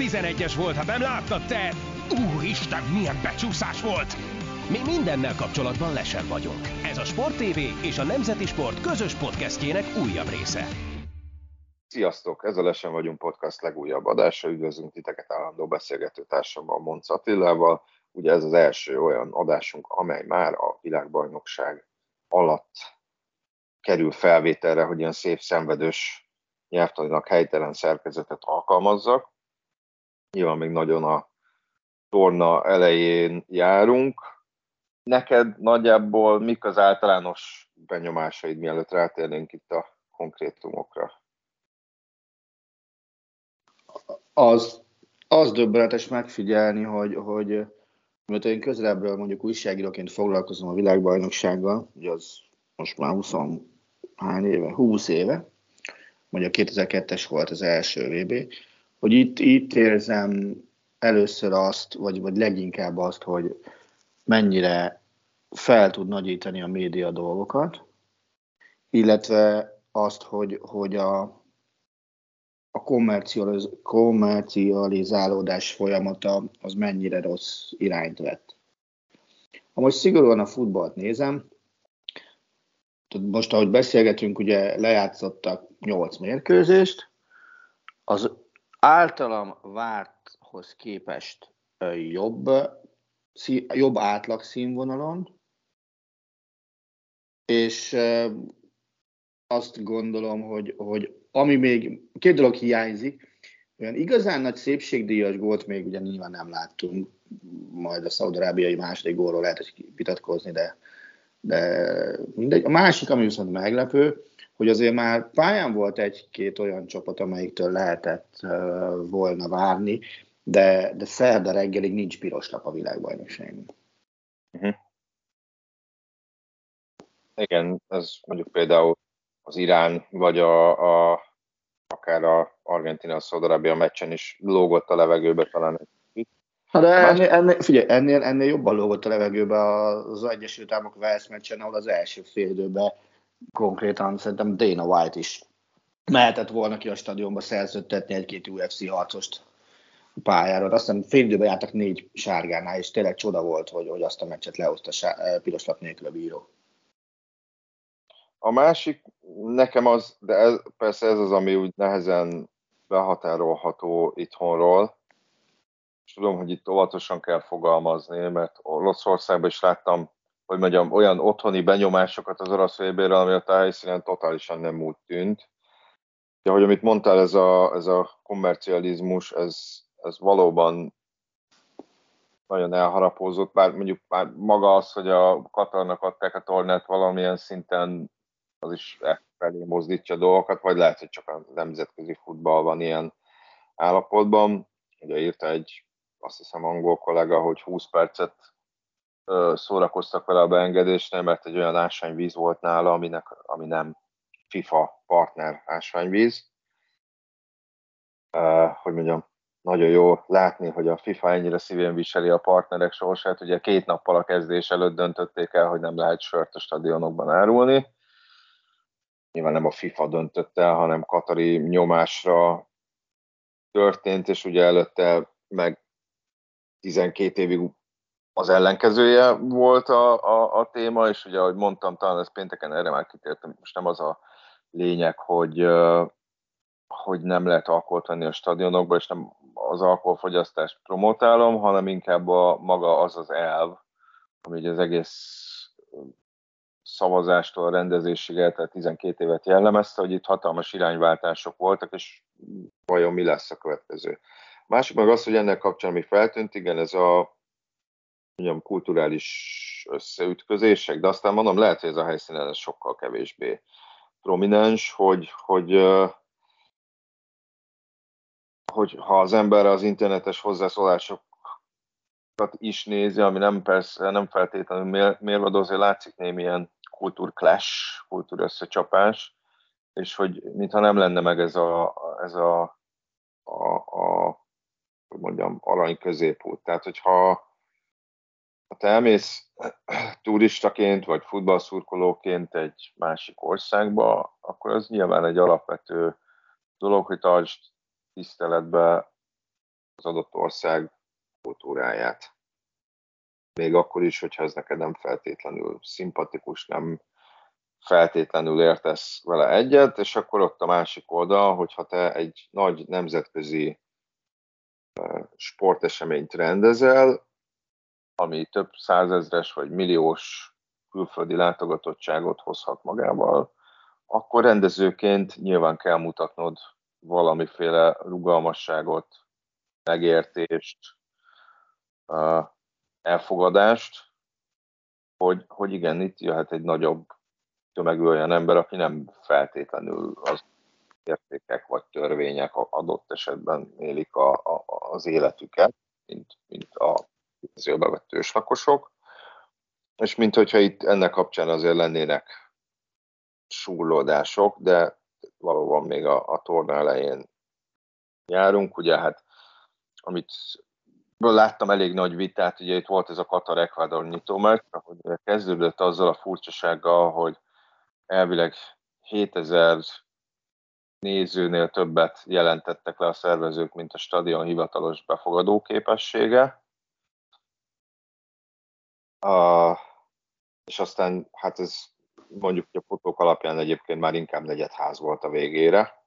11-es volt, ha nem láttad te! Úristen, milyen becsúszás volt! Mi mindennel kapcsolatban lesen vagyunk. Ez a Sport TV és a Nemzeti Sport közös podcastjének újabb része. Sziasztok! Ez a Lesen vagyunk podcast legújabb adása. Üdvözlünk titeket állandó beszélgető társammal, Monc Attilával. Ugye ez az első olyan adásunk, amely már a világbajnokság alatt kerül felvételre, hogy ilyen szép szenvedős nyelvtanilag helytelen szerkezetet alkalmazzak. Nyilván még nagyon a torna elején járunk. Neked nagyjából mik az általános benyomásaid, mielőtt rátérnénk itt a konkrétumokra? Az, az döbbenetes megfigyelni, hogy, hogy mert én közelebbről mondjuk újságíróként foglalkozom a világbajnoksággal, ugye az most már 20 hány éve, 20 éve, mondjuk 2002-es volt az első VB, hogy itt, itt érzem először azt, vagy, vagy leginkább azt, hogy mennyire fel tud nagyítani a média dolgokat, illetve azt, hogy, hogy a, a kommercializ, kommercializálódás folyamata az mennyire rossz irányt vett. Ha most szigorúan a futballt nézem, most ahogy beszélgetünk, ugye lejátszottak 8 mérkőzést, az általam várthoz képest jobb, jobb átlag színvonalon, és azt gondolom, hogy, hogy ami még, két dolog hiányzik, olyan igazán nagy szépségdíjas gólt még ugye nyilván nem láttunk, majd a szaudarábiai második gólról lehet, vitatkozni, de, de mindegy. A másik, ami viszont meglepő, hogy azért már pályán volt egy-két olyan csapat, amelyiktől lehetett uh, volna várni, de, de szerda reggelig nincs piros lap a világbajnokságon. Uh-huh. Igen, ez mondjuk például az Irán, vagy a, a akár a Argentina Szaudarábia meccsen is lógott a levegőbe talán egy Ha de ennél, ennél, figyelj, ennél, ennél jobban lógott a levegőbe az Egyesült Államok Wales meccsen, ahol az első fél időben konkrétan szerintem Dana White is mehetett volna ki a stadionba szerződtetni egy-két UFC harcost a pályáról. Azt hiszem fél időben jártak négy sárgánál, és tényleg csoda volt, hogy, hogy azt a meccset lehozta piros lap nélkül a bíró. A másik nekem az, de ez, persze ez az, ami úgy nehezen behatárolható itthonról, és tudom, hogy itt óvatosan kell fogalmazni, mert Olaszországban is láttam, hogy mondjam, olyan otthoni benyomásokat az orosz vb ami a helyszínen totálisan nem úgy tűnt. Ja, hogy amit mondtál, ez a, ez a kommercializmus, ez, ez valóban nagyon elharapózott, bár mondjuk már maga az, hogy a Katarnak adták a tornát valamilyen szinten az is e felé mozdítja a dolgokat, vagy lehet, hogy csak a nemzetközi futball van ilyen állapotban. Ugye írta egy, azt hiszem angol kollega, hogy 20 percet szórakoztak vele a beengedésnél, mert egy olyan ásványvíz volt nála, aminek, ami nem FIFA partner ásványvíz. Hogy mondjam, nagyon jó látni, hogy a FIFA ennyire szívén viseli a partnerek sorsát. Ugye két nappal a kezdés előtt döntötték el, hogy nem lehet sört a stadionokban árulni nyilván nem a FIFA döntött el, hanem Katari nyomásra történt, és ugye előtte meg 12 évig az ellenkezője volt a, a, a téma, és ugye, ahogy mondtam, talán ez pénteken erre már kitértem, most nem az a lényeg, hogy, hogy nem lehet alkoholt venni a stadionokba, és nem az alkoholfogyasztást promotálom, hanem inkább a, maga az az elv, ami az egész szavazástól a rendezésig eltelt 12 évet jellemezte, hogy itt hatalmas irányváltások voltak, és vajon mi lesz a következő. Másik meg az, hogy ennek kapcsán mi feltűnt, igen, ez a mondjam, kulturális összeütközések, de aztán mondom, lehet, hogy ez a helyszínen ez sokkal kevésbé prominens, hogy, hogy, hogy ha az ember az internetes hozzászólásokat is nézi, ami nem persze nem feltétlenül mérvadó, látszik némi ilyen kultúr clash, kultúr összecsapás, és hogy mintha nem lenne meg ez a, ez a, a, a hogy mondjam, arany középút. Tehát, hogyha ha te elmész turistaként vagy futballszurkolóként egy másik országba, akkor az nyilván egy alapvető dolog, hogy tartsd tiszteletbe az adott ország kultúráját. Még akkor is, hogyha ez neked nem feltétlenül szimpatikus, nem feltétlenül értesz vele egyet, és akkor ott a másik oldal, hogyha te egy nagy nemzetközi sporteseményt rendezel, ami több százezres vagy milliós külföldi látogatottságot hozhat magával, akkor rendezőként nyilván kell mutatnod valamiféle rugalmasságot, megértést, elfogadást, hogy, hogy igen, itt jöhet egy nagyobb tömegű olyan ember, aki nem feltétlenül az értékek vagy törvények adott esetben élik a, a, az életüket, mint, mint a zöldbe lakosok, és mint hogyha itt ennek kapcsán azért lennének súrlódások, de valóban még a, a torna elején járunk, ugye hát amit láttam elég nagy vitát, ugye itt volt ez a Katar-Ecuador nyitó meg, hogy kezdődött azzal a furcsasággal, hogy elvileg 7000 nézőnél többet jelentettek le a szervezők, mint a stadion hivatalos befogadó képessége. Uh, és aztán hát ez mondjuk a fotók alapján egyébként már inkább negyedház volt a végére.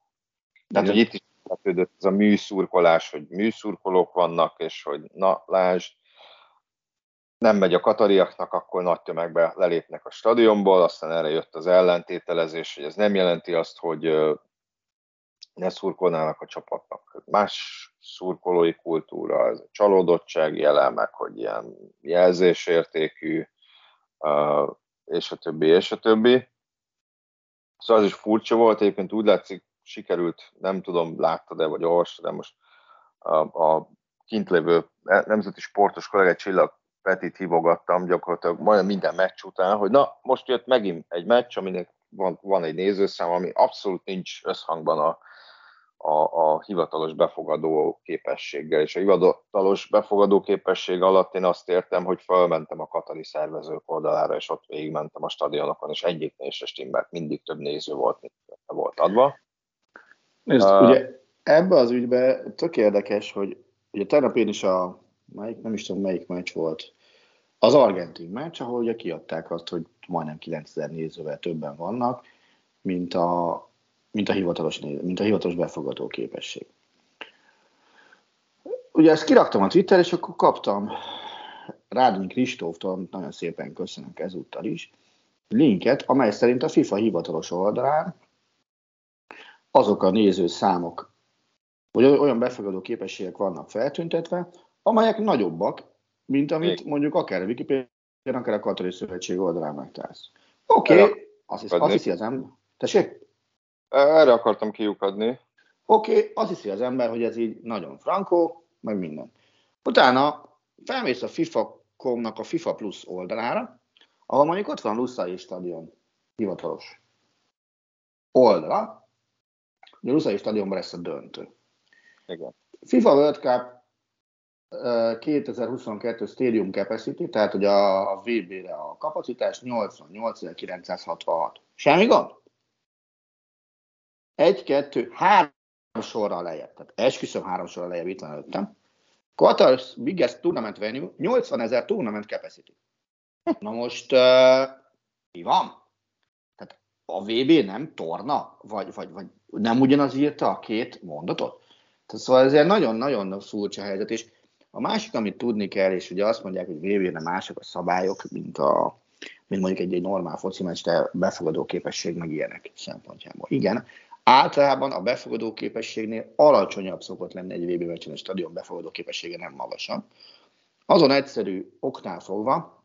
Tehát, hogy itt is tetődött ez a műszurkolás, hogy műszurkolók vannak, és hogy na, lásd, nem megy a katariaknak, akkor nagy tömegbe lelépnek a stadionból, aztán erre jött az ellentételezés, hogy ez nem jelenti azt, hogy ne szurkolnának a csapatnak. Más szurkolói kultúra, ez a csalódottsági elemek, hogy ilyen jelzésértékű, és a többi, és a többi. Szóval az is furcsa volt, egyébként úgy látszik, sikerült, nem tudom, láttad-e, vagy olvastad de most a, a kint lévő nemzeti sportos kollégát Csillag Petit hívogattam gyakorlatilag majdnem minden meccs után, hogy na, most jött megint egy meccs, aminek van, van egy nézőszám, ami abszolút nincs összhangban a, a, a hivatalos befogadó képességgel. És a hivatalos befogadó képesség alatt én azt értem, hogy felmentem a katari szervezők oldalára, és ott végigmentem a stadionokon, és egyiknél se stimmelt, mindig több néző volt, mint volt adva. Nézd, uh, ugye ebbe az ügybe tök érdekes, hogy ugye tegnap én is a, melyik, nem is tudom melyik meccs volt, az argentin meccs, ahol ugye kiadták azt, hogy majdnem 9000 nézővel többen vannak, mint a, mint a hivatalos, mint a hivatalos befogadó képesség. Ugye ezt kiraktam a Twitter, és akkor kaptam Rádony Kristóftól, nagyon szépen köszönök ezúttal is, linket, amely szerint a FIFA hivatalos oldalán azok a néző számok, vagy olyan befogadó képességek vannak feltüntetve, amelyek nagyobbak, mint amit mondjuk akár a Wikipedia, akár a Katari Szövetség oldalán megtalálsz. Oké, okay, azt, azt hiszi az ember. Tessék? Erre akartam kiukadni. Oké, okay, azt hiszi az ember, hogy ez így nagyon frankó, meg minden. Utána felmész a FIFA.com-nak a FIFA Plus oldalára, ahol mondjuk ott van Luszai Stadion hivatalos oldala, a Luszai Stadionban lesz a döntő. Igen. FIFA World Cup 2022 Stadium Capacity, tehát hogy a VB-re a kapacitás 88.966. Semmi gond? Egy, kettő, három sorra lejjebb. Tehát esküszöm három sorra lejjebb, itt van előttem. Qatar's biggest tournament venue, 80 ezer tournament capacity. Na most uh, mi van? Tehát a VB nem torna? Vagy, vagy, vagy nem ugyanaz írta a két mondatot? Tehát szóval ez egy nagyon-nagyon furcsa helyzet, és a másik, amit tudni kell, és ugye azt mondják, hogy VB-ne mások a szabályok, mint, a, mint mondjuk egy, egy normál foci befogadó képesség meg ilyenek szempontjából. Igen, Általában a befogadó képességnél alacsonyabb szokott lenni egy VB meccsen, a stadion befogadó képessége nem magasabb. Azon egyszerű oknál fogva,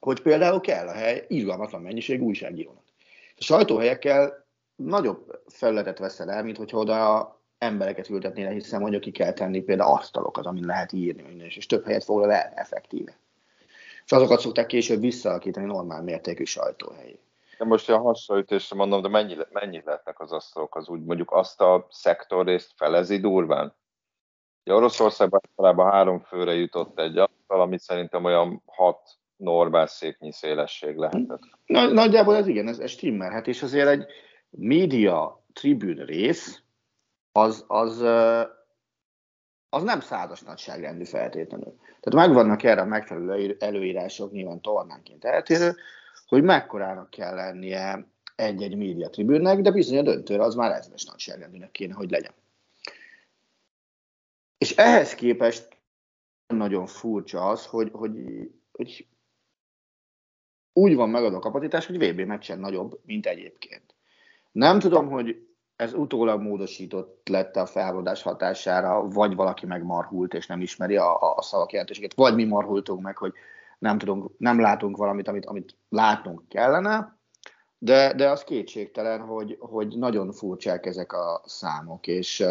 hogy például kell a hely irgalmatlan mennyiség újságírónak. A sajtóhelyekkel nagyobb felületet veszel el, mint hogyha oda embereket ültetnél, hiszen mondjuk ki kell tenni például asztalokat, amin lehet írni, és több helyet foglal el effektíve. És azokat szokták később visszaakítani normál mértékű sajtóhelyé. De most a hasonlítésre mondom, de mennyi, mennyi lehetnek az asztalok? Az úgy mondjuk azt a szektorrészt felezi durván? Ugye Oroszországban általában három főre jutott egy asztal, ami szerintem olyan hat normál széknyi szélesség lehetett. Nagy, nagyjából ez igen, ez, ez stimmelhet, és azért egy média tribűn rész, az, az az nem százas nagyságrendű feltétlenül. Tehát megvannak erre a megfelelő előírások, nyilván tornánként eltérő, hogy mekkorának kell lennie egy-egy média tribűnnek, de bizony a döntőre az már ezres nagyságrendűnek kéne, hogy legyen. És ehhez képest nagyon furcsa az, hogy, hogy, hogy úgy van megadva a kapacitás, hogy VB meccsen nagyobb, mint egyébként. Nem tudom, hogy ez utólag módosított lett a felháborodás hatására, vagy valaki megmarhult és nem ismeri a, a szavak jelentőséget, vagy mi marhultunk meg, hogy nem, tudunk, nem látunk valamit, amit, amit látnunk kellene, de, de az kétségtelen, hogy, hogy nagyon furcsák ezek a számok, és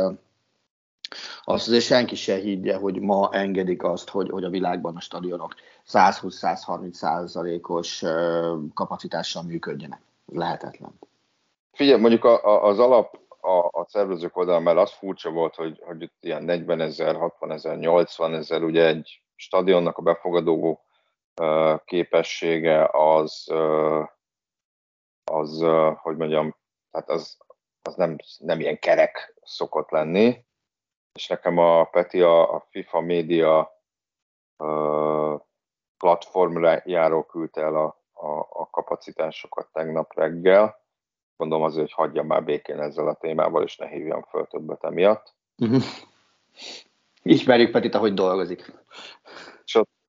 azt azért senki se higgye, hogy ma engedik azt, hogy, hogy a világban a stadionok 120-130 százalékos kapacitással működjenek. Lehetetlen. Figyelj, mondjuk a, a, az alap a, a szervezők oldalán, mert az furcsa volt, hogy, hogy itt ilyen 40 ezer, 60 ezer, 80 ezer, ugye egy stadionnak a befogadó képessége az, az hogy mondjam, tehát az, az nem, nem ilyen kerek szokott lenni, és nekem a Peti a, FIFA média platformjáról küldte el a, a, a kapacitásokat tegnap reggel. Gondolom azért, hogy hagyjam már békén ezzel a témával, és ne hívjam föl többet emiatt. Uh-huh. Ismerjük Petit, ahogy dolgozik.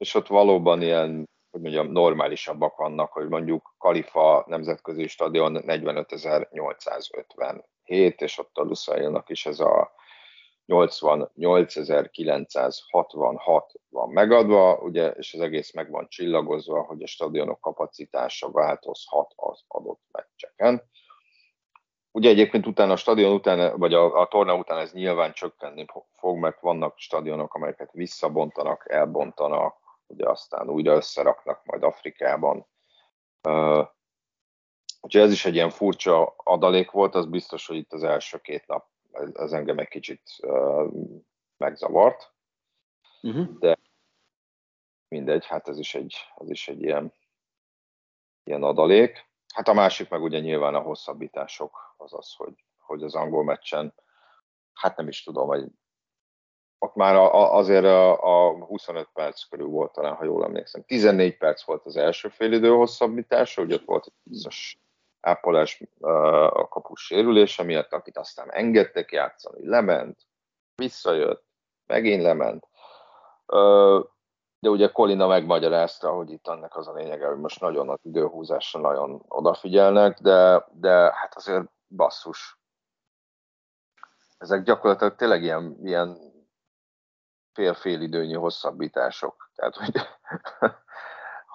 És ott, valóban ilyen, hogy mondjam, normálisabbak vannak, hogy mondjuk Kalifa nemzetközi stadion 45.857, és ott a Lusailnak is ez a 88.966 van megadva, ugye, és az egész meg van csillagozva, hogy a stadionok kapacitása változhat az adott meccseken. Ugye egyébként utána a stadion után, vagy a, a torna után ez nyilván csökkenni fog, mert vannak stadionok, amelyeket visszabontanak, elbontanak, ugye aztán újra összeraknak majd Afrikában. Úgyhogy ez is egy ilyen furcsa adalék volt, az biztos, hogy itt az első két nap ez engem egy kicsit megzavart, uh-huh. de mindegy, hát ez is egy, ez is egy ilyen, ilyen adalék. Hát a másik meg ugye nyilván a hosszabbítások, az az, hogy, hogy az angol meccsen, hát nem is tudom, hogy ott már a, azért a, a 25 perc körül volt talán, ha jól emlékszem. 14 perc volt az első félidő hosszabbítása, ugye ott volt egy biztos ápolás a kapus sérülése miatt, akit aztán engedtek játszani, lement, visszajött, megint lement. De ugye Kolina megmagyarázta, hogy itt annak az a lényege, hogy most nagyon nagy időhúzásra nagyon odafigyelnek, de, de hát azért basszus. Ezek gyakorlatilag tényleg ilyen, ilyen fél-fél időnyi hosszabbítások. Tehát, hogy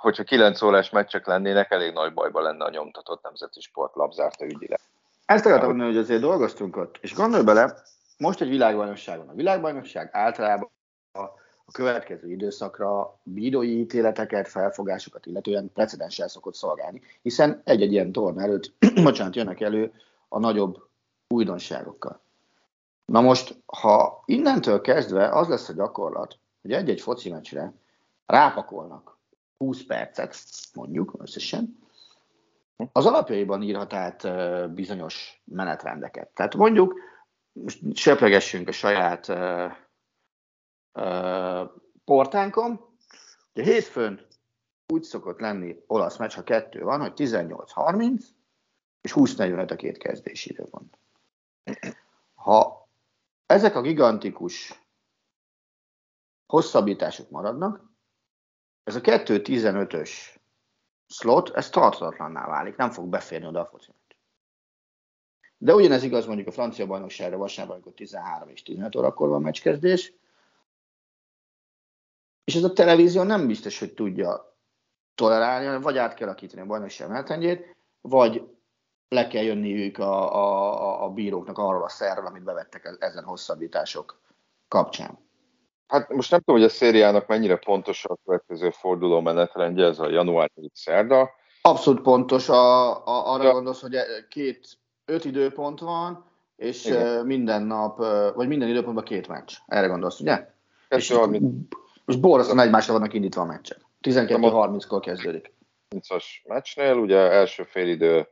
hogyha 9 órás meccsek lennének, elég nagy bajba lenne a nyomtatott nemzeti sport labzárta ügyileg. Ezt akartam mondani, hogy azért dolgoztunk ott, és gondolj bele, most egy világbajnokságon. A világbajnokság általában a következő időszakra bírói ítéleteket, felfogásokat illetően precedenssel szokott szolgálni, hiszen egy-egy ilyen torna előtt, bocsánat, jönnek elő a nagyobb újdonságokkal. Na most, ha innentől kezdve az lesz a gyakorlat, hogy egy-egy foci meccsre rápakolnak 20 percet, mondjuk összesen, az alapjaiban írhat át bizonyos menetrendeket. Tehát mondjuk, most sepregessünk a saját uh, uh, portánkon, ugye hétfőn úgy szokott lenni olasz meccs, ha kettő van, hogy 18-30 és 20-45 a két kezdési időpont. Ha ezek a gigantikus hosszabbítások maradnak, ez a 2.15-ös slot, ez tartalatlanná válik, nem fog beférni oda a focimat. De ugyanez igaz mondjuk a francia bajnokságra vasárnap, amikor 13 és 15 órakor van meccskezdés, és ez a televízió nem biztos, hogy tudja tolerálni, vagy át kell akítani a bajnokság menetrendjét, vagy le kell jönniük a, a, a bíróknak arról a szerről, amit bevettek ezen hosszabbítások kapcsán. Hát most nem tudom, hogy a szériának mennyire pontos a következő forduló menetrendje, ez a január 4 szerda. Abszolút pontos, a, a, arra ja. gondolsz, hogy két, öt időpont van, és Igen. minden nap, vagy minden időpontban két meccs. Erre gondolsz, ugye? És, 30. és borzasztóan egymásra vannak indítva a meccsek. 12-30-kor kezdődik. 30-as meccsnél, ugye első félidő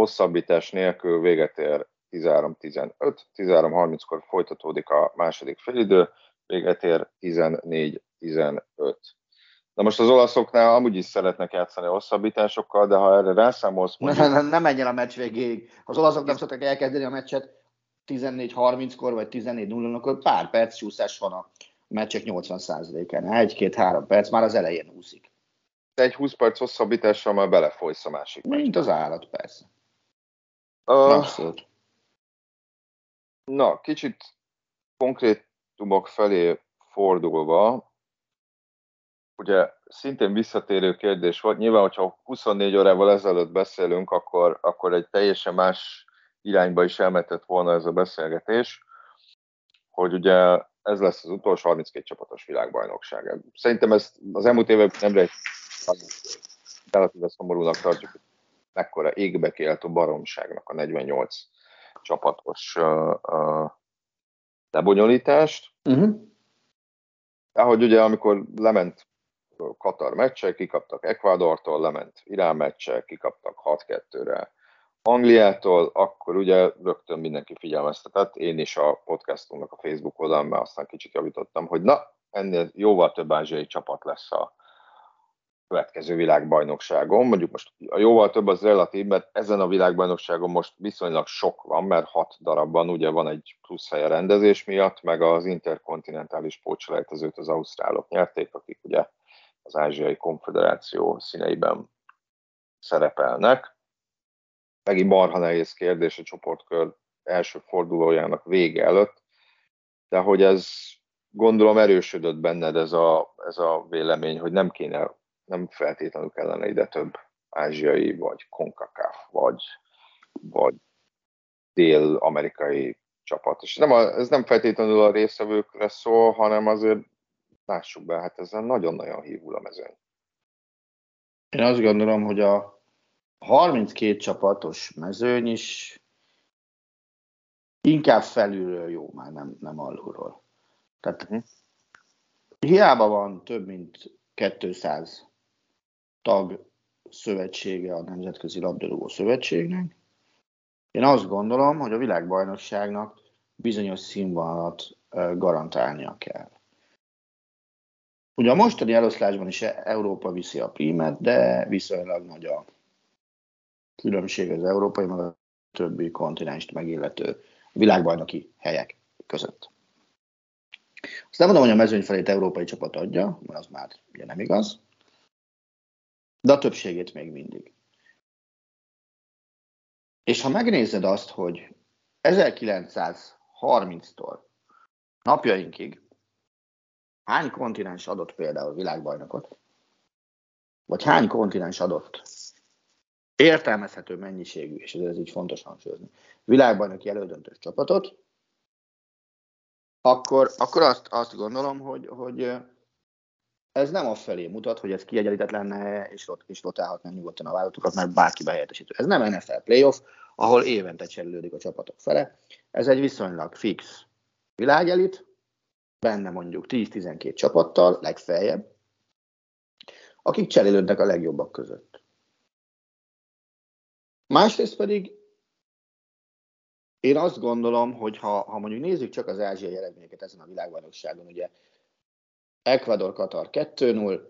hosszabbítás nélkül véget ér 13-15, 13-30-kor folytatódik a második félidő, véget ér 14-15. Na most az olaszoknál amúgy is szeretnek játszani hosszabbításokkal, de ha erre rászámolsz... Mondjuk... Ne, ne, ne menjen a meccs végéig. Az olaszok nem szoktak elkezdeni a meccset 14-30-kor vagy 14-0-kor, pár perc csúszás van a meccsek 80%-án. Egy-két-három perc már az elején úszik. Egy 20 perc hosszabbítással már belefolysz a másik Mint az állat, persze. Uh, na, kicsit konkrétumok felé fordulva, ugye szintén visszatérő kérdés volt, nyilván, hogyha 24 órával ezelőtt beszélünk, akkor, akkor egy teljesen más irányba is elmetett volna ez a beszélgetés, hogy ugye ez lesz az utolsó 32 csapatos világbajnokság. Szerintem ezt az elmúlt években nem relatíve szomorúnak tartjuk, hogy mekkora égbe kiáltó baromságnak a 48 csapatos uh, uh, lebonyolítást. Uh-huh. Ahogy ugye, amikor lement Katar meccse, kikaptak Ecuadortól, lement Irán meccse, kikaptak 6-2-re Angliától, akkor ugye rögtön mindenki figyelmeztetett, én is a podcastunknak a Facebook oldalán, mert aztán kicsit javítottam, hogy na, ennél jóval több ázsiai csapat lesz a következő világbajnokságon. Mondjuk most a jóval több az relatív, mert ezen a világbajnokságon most viszonylag sok van, mert hat darabban ugye van egy plusz hely a rendezés miatt, meg az interkontinentális pócselejtezőt az ausztrálok nyerték, akik ugye az Ázsiai Konfederáció színeiben szerepelnek. Megint marha nehéz kérdés a csoportkör első fordulójának vége előtt, de hogy ez gondolom erősödött benned ez a, ez a vélemény, hogy nem kéne, nem feltétlenül kellene ide több ázsiai, vagy CONCACAF, vagy, vagy dél-amerikai csapat. És nem a, ez nem feltétlenül a részevőkre szól, hanem azért lássuk be, hát ezzel nagyon-nagyon hívul a mezőny. Én azt gondolom, hogy a 32 csapatos mezőny is inkább felülről jó, már nem, nem alulról. Tehát uh-huh. hiába van több mint 200 tag szövetsége a Nemzetközi Labdarúgó Szövetségnek. Én azt gondolom, hogy a világbajnokságnak bizonyos színvonalat garantálnia kell. Ugye a mostani eloszlásban is Európa viszi a prímet, de viszonylag nagy a különbség az európai, meg a többi kontinenst megillető világbajnoki helyek között. Azt nem mondom, hogy a mezőny felét európai csapat adja, mert az már ugye nem igaz, de a többségét még mindig. És ha megnézed azt, hogy 1930-tól napjainkig hány kontinens adott például világbajnokot, vagy hány kontinens adott értelmezhető mennyiségű, és ez így fontos hangsúlyozni, világbajnoki elődöntős csapatot, akkor, akkor azt, azt gondolom, hogy, hogy ez nem felé mutat, hogy ez kiegyenlített lenne, és, ott, és rotálhatnánk nyugodtan a vállalatokat, mert bárki behelyettesítő. Ez nem NFL playoff, ahol évente cserélődik a csapatok fele. Ez egy viszonylag fix világelit, benne mondjuk 10-12 csapattal, legfeljebb, akik cserélődnek a legjobbak között. Másrészt pedig én azt gondolom, hogy ha, ha mondjuk nézzük csak az ázsiai eredményeket ezen a világbajnokságon, ugye Ecuador, Katar 2-0,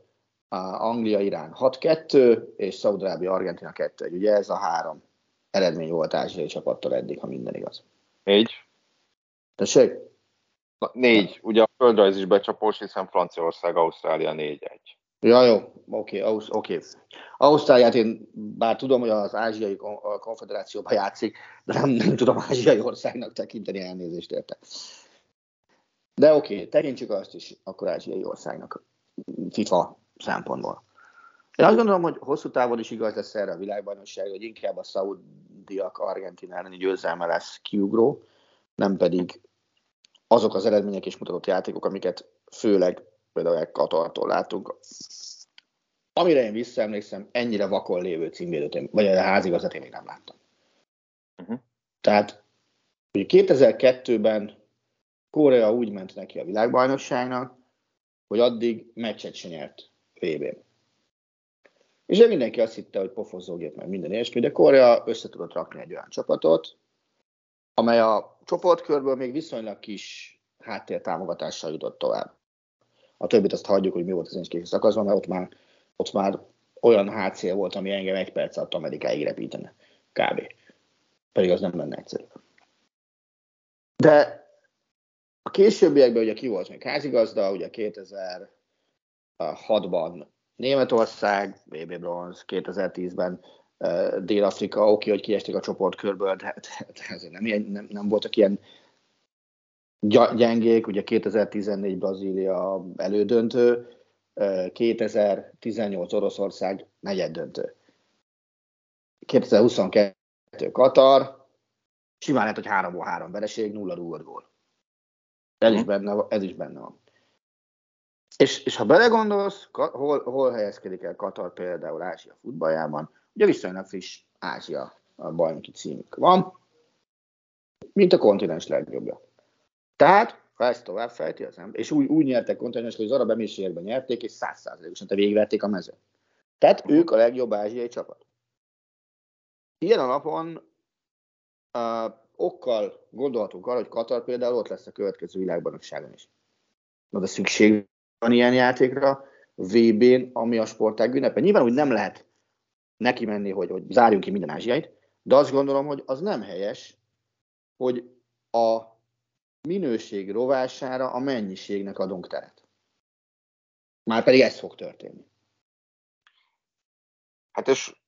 Anglia, Irán 6-2, és Szaudarábia, Argentina 2 Ugye ez a három eredmény volt ázsiai csapattal eddig, ha minden igaz. Négy. Tessék? Na, négy. Ugye a földrajz is becsapós, hiszen Franciaország, Ausztrália 4-1. Ja, jó, oké, okay, oké. Okay. Ausztráliát én bár tudom, hogy az ázsiai konfederációban játszik, de nem, nem tudom ázsiai országnak tekinteni elnézést érte. De oké, okay, tekintsük azt is akkor ázsiai országnak FIFA szempontból. Én azt gondolom, hogy hosszú távon is igaz lesz erre a világbajnokság, hogy inkább a szaudiak Argentina elleni győzelme lesz kiugró, nem pedig azok az eredmények és mutatott játékok, amiket főleg például Katartól látunk. Amire én visszaemlékszem, ennyire vakon lévő címvédőt, vagy a házigazat én még nem láttam. Uh-huh. Tehát, hogy 2002-ben Korea úgy ment neki a világbajnokságnak, hogy addig meccset se nyert vb És de mindenki azt hitte, hogy pofozógép meg minden ilyesmi, de Korea össze tudott rakni egy olyan csapatot, amely a csoportkörből még viszonylag kis háttértámogatással jutott tovább. A többit azt hagyjuk, hogy mi volt az én szakaszban, mert ott már, ott már olyan HC volt, ami engem egy perc alatt Amerikáig repítene. Kb. Pedig az nem lenne egyszerű. De a későbbiekben ugye ki volt még házigazda, ugye 2006-ban Németország, BB bronz, 2010-ben Dél-Afrika, oké, hogy kiestek a csoportkörből, de, de, de ezért nem, nem, nem voltak ilyen gyengék, ugye 2014 Brazília elődöntő, 2018 Oroszország negyed döntő. 2022 Katar, simán lehet, hogy 3 3 vereség, 0 rúgott gól. Ez is, benne, ez is benne van. És, és ha belegondolsz, hol, hol helyezkedik el Katar például Ázsia futballjában, ugye viszonylag friss Ázsia a bajnoki címük van, mint a kontinens legjobbja. Tehát, ha ezt tovább fejti az ember, és úgy, úgy nyertek kontinens, hogy az arab emírségekben nyerték, és százszázalékosan te végigvették a mezőt. Tehát ők a legjobb ázsiai csapat. Ilyen a napon uh, okkal gondolhatunk arra, hogy Katar például ott lesz a következő világbajnokságon is. Na de szükség van ilyen játékra, VB-n, ami a sportág ünnepe. Nyilván úgy nem lehet neki menni, hogy, hogy zárjunk ki minden ázsiait, de azt gondolom, hogy az nem helyes, hogy a minőség rovására a mennyiségnek adunk teret. Már pedig ez fog történni. Hát és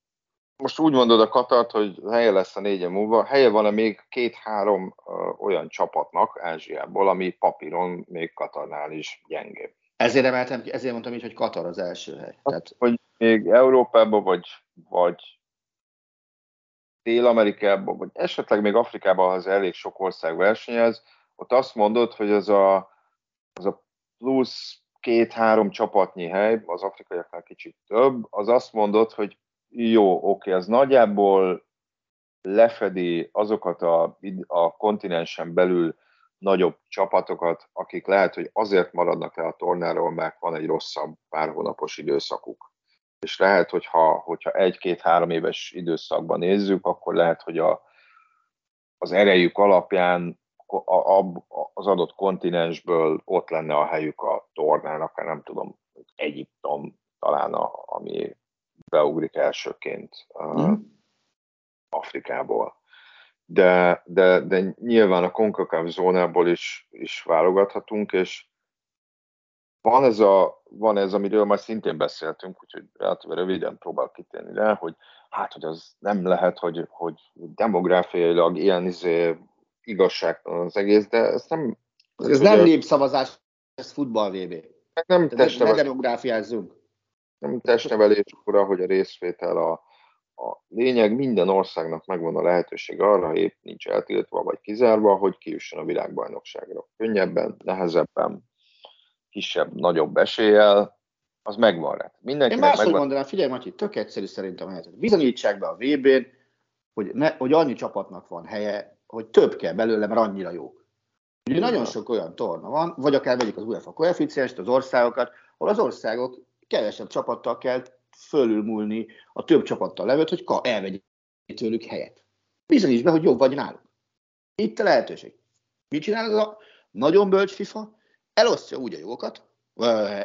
most úgy mondod a Katart, hogy helye lesz a négyen múlva, helye van-e még két-három olyan csapatnak Ázsiából, ami papíron még Katarnál is gyengébb. Ezért emeltem ki, ezért mondtam így, hogy Katar az első hely. Tehát... Hogy még Európában, vagy, vagy Dél-Amerikában, vagy esetleg még Afrikában, ha az elég sok ország versenyez, ott azt mondod, hogy az a, az a plusz két-három csapatnyi hely, az afrikaiaknál kicsit több, az azt mondod, hogy jó, oké, az nagyjából lefedi azokat a, a kontinensen belül nagyobb csapatokat, akik lehet, hogy azért maradnak el a tornáról, mert van egy rosszabb pár hónapos időszakuk. És lehet, hogyha, hogyha egy-két-három éves időszakban nézzük, akkor lehet, hogy a, az erejük alapján a, a, az adott kontinensből ott lenne a helyük a tornának, nem tudom, Egyiptom talán, a, ami beugrik elsőként mm. Afrikából. De, de, de nyilván a CONCACAF zónából is, is válogathatunk, és van ez, a, van ez, amiről már szintén beszéltünk, úgyhogy relatíve röviden próbál kitérni rá, hogy hát, hogy az nem lehet, hogy, hogy demográfiailag ilyen izé, igazságtalan az egész, de ez nem... Ez, ez nem népszavazás, ez futball VB. Nem testnevelés. Ne demográfiázzunk. Nem testnevelés, ura, hogy a részvétel a, a lényeg, minden országnak megvan a lehetőség arra, épp nincs eltiltva vagy kizárva, hogy kijusson a világbajnokságra. Könnyebben, nehezebben, kisebb, nagyobb eséllyel, az megvan rá. Mindenki Én máshogy megvan... mondanám, figyelj Matyi, tök egyszerű szerintem a helyzet. Bizonyítsák be a VB-n, hogy, ne, hogy annyi csapatnak van helye, hogy több kell belőle, mert annyira jó. Ugye nagyon sok olyan torna van, vagy akár vegyük az UEFA koeficienst, az országokat, ahol az országok kevesebb csapattal kell fölülmúlni a több csapattal levőt, hogy elvegye tőlük helyet. Bizonyíts be, hogy jobb vagy náluk. Itt a lehetőség. Mit csinál ez a nagyon bölcs FIFA? Elosztja úgy a jókat,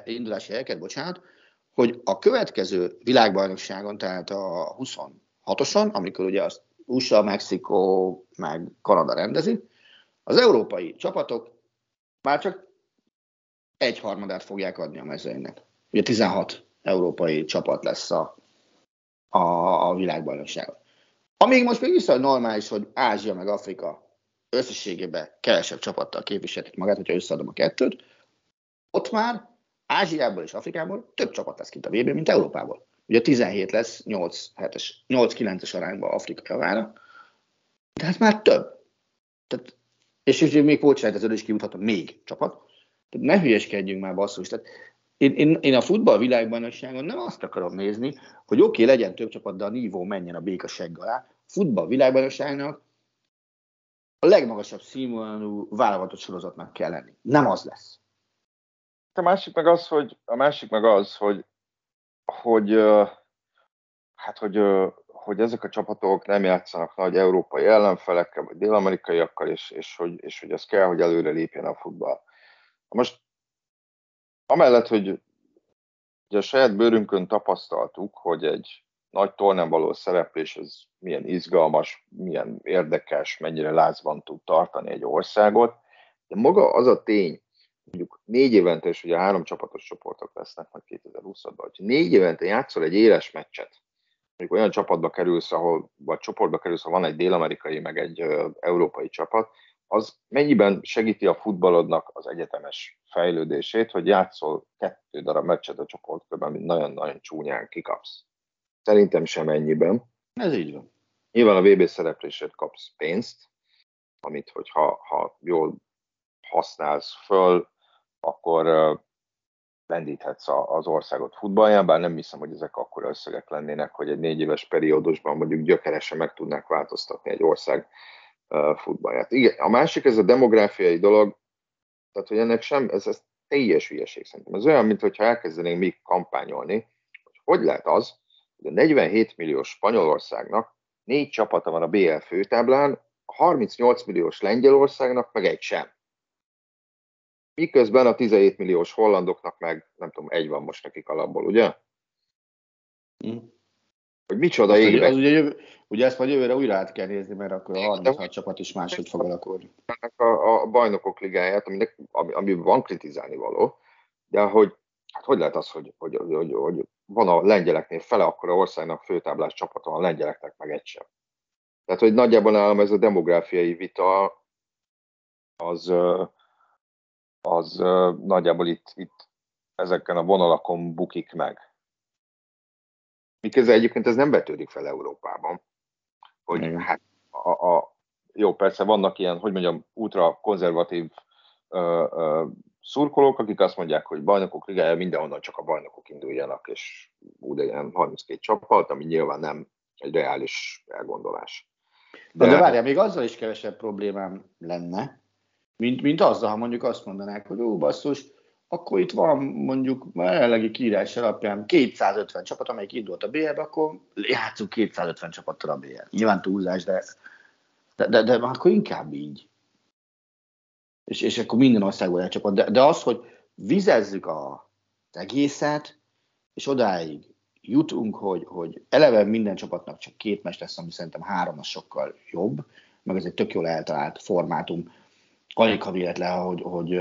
indulási helyeket, bocsánat, hogy a következő világbajnokságon, tehát a 26-oson, amikor ugye azt USA, Mexikó, meg Kanada rendezi, az európai csapatok már csak egy harmadát fogják adni a mezőnynek. Ugye 16 európai csapat lesz a, a, a világbajnokságon. Amíg most még viszont normális, hogy Ázsia meg Afrika összességében kevesebb csapattal képviselik magát, hogyha összeadom a kettőt, ott már Ázsiából és Afrikából több csapat lesz kint a VB, mint Európából. Ugye 17 lesz 8-9-es 8 arányban Afrika javára, tehát már több. Tehát, és, és még pótselejteződ is kijuthat még csapat. Tehát ne hülyeskedjünk már basszus. Tehát én, én, én a futball világbajnokságon nem azt akarom nézni, hogy oké, okay, legyen több csapat, de a nívó menjen a békasegg alá. Futball világbajnokságnak a legmagasabb színvonalú válogatott sorozatnak kell lenni. Nem az lesz. A másik meg az, hogy, a másik meg az, hogy, hogy hát hogy, hogy ezek a csapatok nem játszanak nagy európai ellenfelekkel, vagy dél-amerikaiakkal, és, és, hogy, és hogy az kell, hogy előre lépjen a futball. Most amellett, hogy ugye a saját bőrünkön tapasztaltuk, hogy egy nagy tornán való szereplés az milyen izgalmas, milyen érdekes, mennyire lázban tud tartani egy országot, de maga az a tény, mondjuk négy évente, és ugye három csapatos csoportok lesznek majd 2020-ban, hogy négy évente játszol egy éles meccset, mondjuk olyan csapatba kerülsz, ahol, vagy csoportba kerülsz, ahol van egy dél-amerikai, meg egy ö, európai csapat, az mennyiben segíti a futballodnak az egyetemes fejlődését, hogy játszol kettő darab meccset a csoportkörben, mint nagyon-nagyon csúnyán kikapsz. Szerintem sem ennyiben. Ez így van. Nyilván a VB szereplésért kapsz pénzt, amit hogyha ha jól használsz föl, akkor lendíthetsz az országot futballján, bár nem hiszem, hogy ezek akkor összegek lennének, hogy egy négy éves periódusban mondjuk gyökeresen meg tudnák változtatni egy ország futballját. Igen, a másik, ez a demográfiai dolog, tehát hogy ennek sem, ez, ez teljes hülyeség szerintem. Ez olyan, mintha elkezdenénk mi kampányolni, hogy hogy lehet az, hogy a 47 milliós Spanyolországnak négy csapata van a BL főtáblán, a 38 milliós Lengyelországnak meg egy sem. Miközben a 17 milliós hollandoknak meg, nem tudom, egy van most nekik alapból, ugye? Mm. Hogy micsoda ég. Az ugye, jövő, ugye ezt majd jövőre újra át kell nézni, mert akkor a 36 csapat is máshogy fog alakulni. A, a, a bajnokok ligáját, aminek, ami, ami van kritizálni való, de hogy, hát hogy lehet az, hogy, hogy, hogy, hogy, hogy van a lengyeleknél fele akkor a országnak főtáblás csapata, a lengyeleknek meg egy sem. Tehát, hogy nagyjából nálam ez a demográfiai vita az, az nagyjából itt, itt ezeken a vonalakon bukik meg. Miközben egyébként ez nem vetődik fel Európában, hogy Igen. hát a, a, jó, persze vannak ilyen, hogy mondjam, ultra konzervatív ö, ö, szurkolók, akik azt mondják, hogy bajnokok ligája mindenhonnan csak a bajnokok induljanak, és úgy ilyen 32 csapat, ami nyilván nem egy reális elgondolás. De, de várjál, még azzal is kevesebb problémám lenne, mint, mint azzal, ha mondjuk azt mondanák, hogy ó, basszus, akkor itt van mondjuk a jelenlegi kiírás alapján 250 csapat, amelyik indult a BL-be, akkor játszunk 250 csapattal a BL. Nyilván túlzás, de, de, de, de akkor inkább így. És, és akkor minden országból egy csapat. De, de az, hogy vizezzük a, az egészet, és odáig jutunk, hogy, hogy eleve minden csapatnak csak két meccs lesz, ami szerintem három az sokkal jobb, meg ez egy tök jól eltalált formátum. Alig ha véletlen, hogy, hogy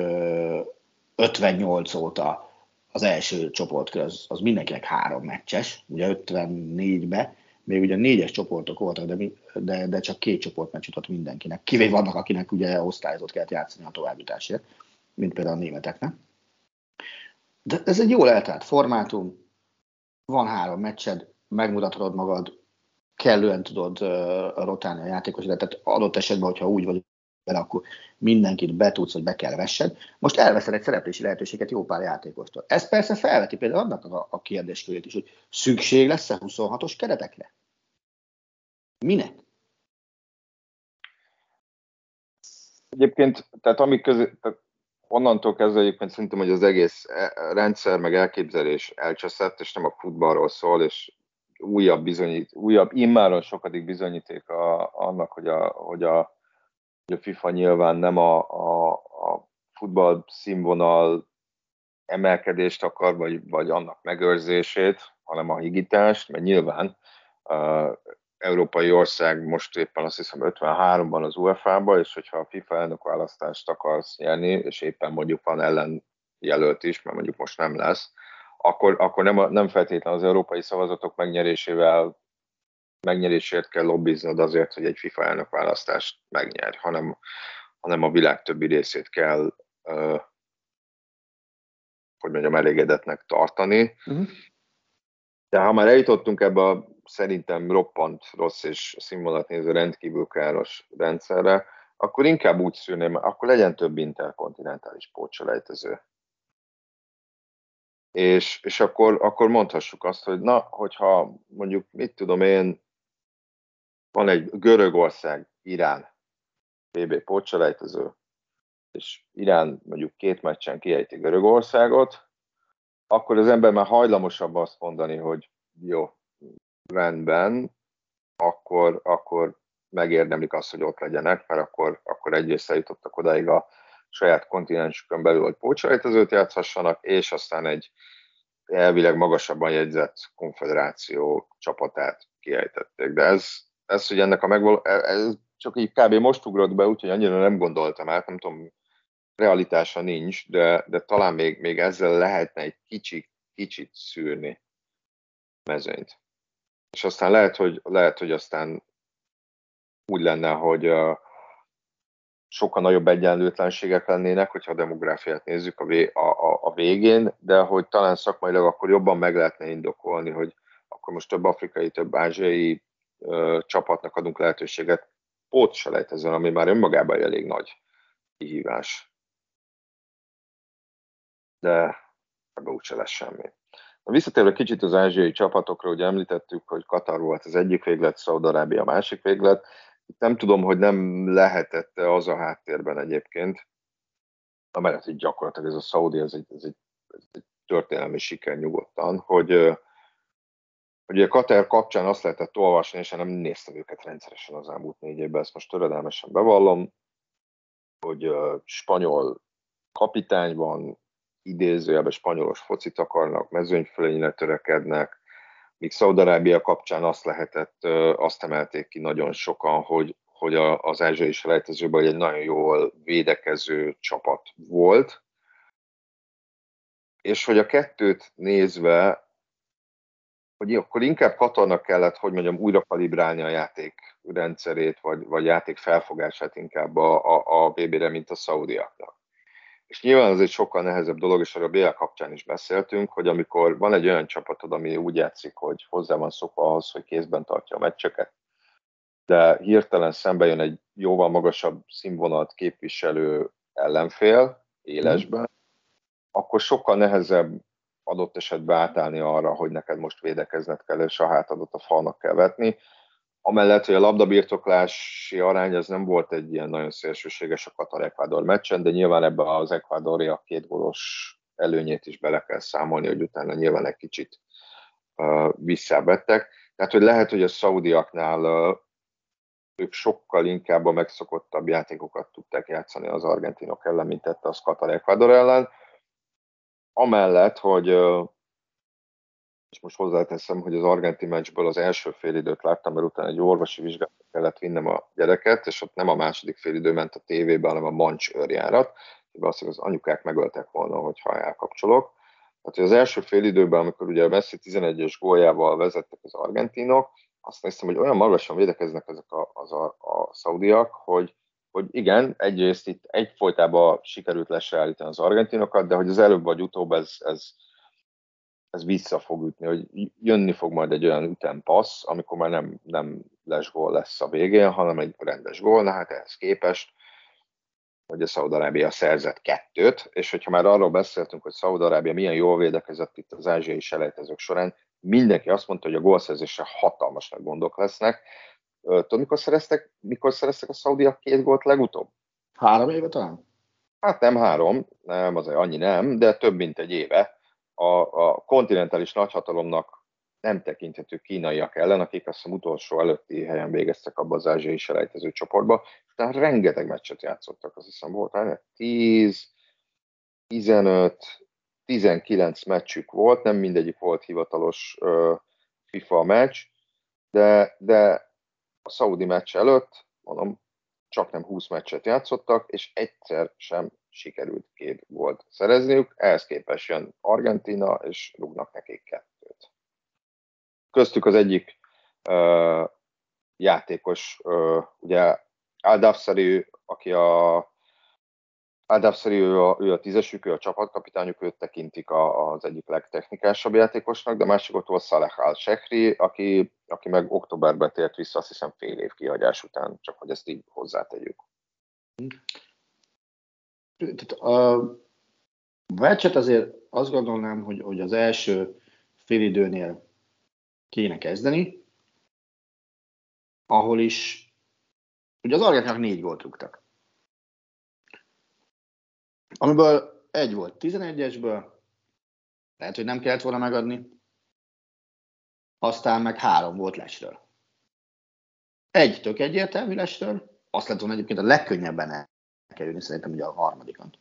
58 óta az első csoportkör az, az mindenkinek három meccses, ugye 54-be, még ugye négyes csoportok voltak, de, de, de csak két csoportmeccs jutott mindenkinek. Kivéve vannak, akinek ugye osztályozott kellett játszani a továbbjutásért, mint például a németeknek. De ez egy jól eltalált formátum, van három meccsed, megmutatod magad, kellően tudod uh, rotálni a játékosodat, tehát adott esetben, hogyha úgy vagy vele, akkor mindenkit be tudsz, hogy be kell vessed. Most elveszed egy szereplési lehetőséget jó pár játékostól. Ez persze felveti például annak a, a kérdéskörét is, hogy szükség lesz-e 26-os keretekre? Minek? Egyébként, tehát amik közé, tehát onnantól kezdve egyébként szerintem, hogy az egész e, rendszer meg elképzelés elcseszett, és nem a futballról szól, és újabb bizonyít, újabb, immáron sokadik bizonyíték a, annak, hogy a, hogy a a FIFA nyilván nem a, a, a futball színvonal emelkedést akar, vagy, vagy annak megőrzését, hanem a higítást, mert nyilván uh, európai ország most éppen azt hiszem 53-ban az UEFA-ba, és hogyha a FIFA elnök választást akarsz nyerni, és éppen mondjuk van ellen jelölt is, mert mondjuk most nem lesz, akkor, akkor nem, nem feltétlenül az európai szavazatok megnyerésével megnyerésért kell lobbiznod azért, hogy egy FIFA elnök választást megnyerj, hanem, hanem a világ többi részét kell, uh, hogy mondjam, elégedetnek tartani. Uh-huh. De ha már eljutottunk ebbe a szerintem roppant rossz és színvonalat néző rendkívül káros rendszerre, akkor inkább úgy szűrném, akkor legyen több interkontinentális pótselejtező. És, és akkor, akkor mondhassuk azt, hogy na, hogyha mondjuk, mit tudom én, van egy Görögország, Irán BB pótselejtező, és Irán mondjuk két meccsen kiejti Görögországot, akkor az ember már hajlamosabb azt mondani, hogy jó, rendben, akkor, akkor megérdemlik azt, hogy ott legyenek, mert akkor, akkor egyrészt eljutottak odáig a saját kontinensükön belül, hogy pócselejtezőt játszhassanak, és aztán egy elvileg magasabban jegyzett konfederáció csapatát kiejtették. De ez, ez hogy ennek a megvaló, ez csak így kb. most ugrott be, úgyhogy annyira nem gondoltam át, nem tudom, realitása nincs, de, de talán még, még ezzel lehetne egy kicsit, kicsit szűrni mezőnyt. És aztán lehet, hogy, lehet, hogy aztán úgy lenne, hogy uh, sokkal nagyobb egyenlőtlenségek lennének, hogyha a demográfiát nézzük a, vé, a, a, a végén, de hogy talán szakmailag akkor jobban meg lehetne indokolni, hogy akkor most több afrikai, több ázsiai ö, csapatnak adunk lehetőséget pótselejtezőn, ami már önmagában elég nagy kihívás. De ebbe úgyse lesz semmi. Visszatérve kicsit az ázsiai csapatokra, ugye említettük, hogy Katar volt az egyik véglet, Szaudarábia a másik véglet. Itt nem tudom, hogy nem lehetett az a háttérben egyébként, amellett, hogy gyakorlatilag ez a Saudi, ez egy, ez egy, ez egy történelmi siker nyugodtan, hogy a Kater kapcsán azt lehetett olvasni, és nem néztem őket rendszeresen az elmúlt négy évben, ezt most töredelmesen bevallom, hogy spanyol kapitány van, idézőjelben spanyolos focit akarnak, mezőnyfölényre törekednek, míg Szaudarábia kapcsán azt lehetett, azt emelték ki nagyon sokan, hogy, hogy az ázsiai selejtezőben egy nagyon jól védekező csapat volt, és hogy a kettőt nézve, hogy akkor inkább Katarnak kellett, hogy mondjam, újra kalibrálni a játék rendszerét, vagy, vagy játék felfogását inkább a, a, a BB-re, mint a szaudiaknak. És nyilván ez egy sokkal nehezebb dolog, és arra a BL kapcsán is beszéltünk, hogy amikor van egy olyan csapatod, ami úgy játszik, hogy hozzá van szokva ahhoz, hogy kézben tartja a meccseket, de hirtelen szembe jön egy jóval magasabb színvonalat képviselő ellenfél élesben, mm. akkor sokkal nehezebb adott esetben átállni arra, hogy neked most védekezned kell, és a hátadot a falnak kell vetni. Amellett, hogy a labdabirtoklási arány az nem volt egy ilyen nagyon szélsőséges a Katar-Ecuador meccsen, de nyilván ebbe az a két gólos előnyét is bele kell számolni, hogy utána nyilván egy kicsit uh, visszavettek. Tehát, hogy lehet, hogy a szaudiaknál uh, ők sokkal inkább a megszokottabb játékokat tudták játszani az argentinok ellen, mint tette az Katar-Ecuador ellen. Amellett, hogy és most hozzáteszem, hogy az argentin meccsből az első félidőt láttam, mert utána egy orvosi vizsgálatot kellett vinnem a gyereket, és ott nem a második félidő ment a tévébe, hanem a mancs őrjárat. Valószínűleg az anyukák megöltek volna, hogyha elkapcsolok. Tehát, hogy az első félidőben, amikor ugye a Messi 11-es góljával vezettek az argentinok, azt néztem, hogy olyan magasan védekeznek ezek a, az a, a szaudiak, hogy, hogy igen, egyrészt itt egyfolytában sikerült leseállítani az argentinokat, de hogy az előbb vagy utóbb ez, ez ez vissza fog ütni, hogy jönni fog majd egy olyan ütempassz, amikor már nem, nem les gól lesz a végén, hanem egy rendes gól, na hát ehhez képest, hogy a Szaudarábia szerzett kettőt, és hogyha már arról beszéltünk, hogy Szaudarábia milyen jól védekezett itt az ázsiai selejtezők során, mindenki azt mondta, hogy a gólszerzésre hatalmas nagy gondok lesznek. Tudod, mikor szereztek, mikor szereztek a szaudiak két gólt legutóbb? Három éve talán? Hát nem három, nem, azért annyi nem, de több mint egy éve a, a kontinentális nagyhatalomnak nem tekinthető kínaiak ellen, akik azt hiszem utolsó előtti helyen végeztek abba az ázsiai selejtező csoportba, és rengeteg meccset játszottak, azt hiszem volt 10, 15, 19 meccsük volt, nem mindegyik volt hivatalos uh, FIFA meccs, de, de a szaudi meccs előtt, mondom, csak nem 20 meccset játszottak, és egyszer sem sikerült két gólt szerezniük, ehhez képest jön Argentina, és rúgnak nekik kettőt. Köztük az egyik uh, játékos, uh, ugye Aldafszari, aki a Aldafszari, ő a, ő a tízesük, ő a csapatkapitányuk, őt tekintik a, az egyik legtechnikásabb játékosnak, de másik ott volt Saleh al shekri aki, aki meg októberben tért vissza, azt hiszem fél év kihagyás után, csak hogy ezt így hozzátegyük. A meccset azért azt gondolnám, hogy, hogy az első félidőnél kéne kezdeni, ahol is, ugye az argentinok négy gólt rúgtak. Amiből egy volt 11-esből, lehet, hogy nem kellett volna megadni. aztán meg három volt lesről. Egy tök egyértelmű lesről, azt lehet volna egyébként a legkönnyebben elkerülni szerintem ugye a harmadikon.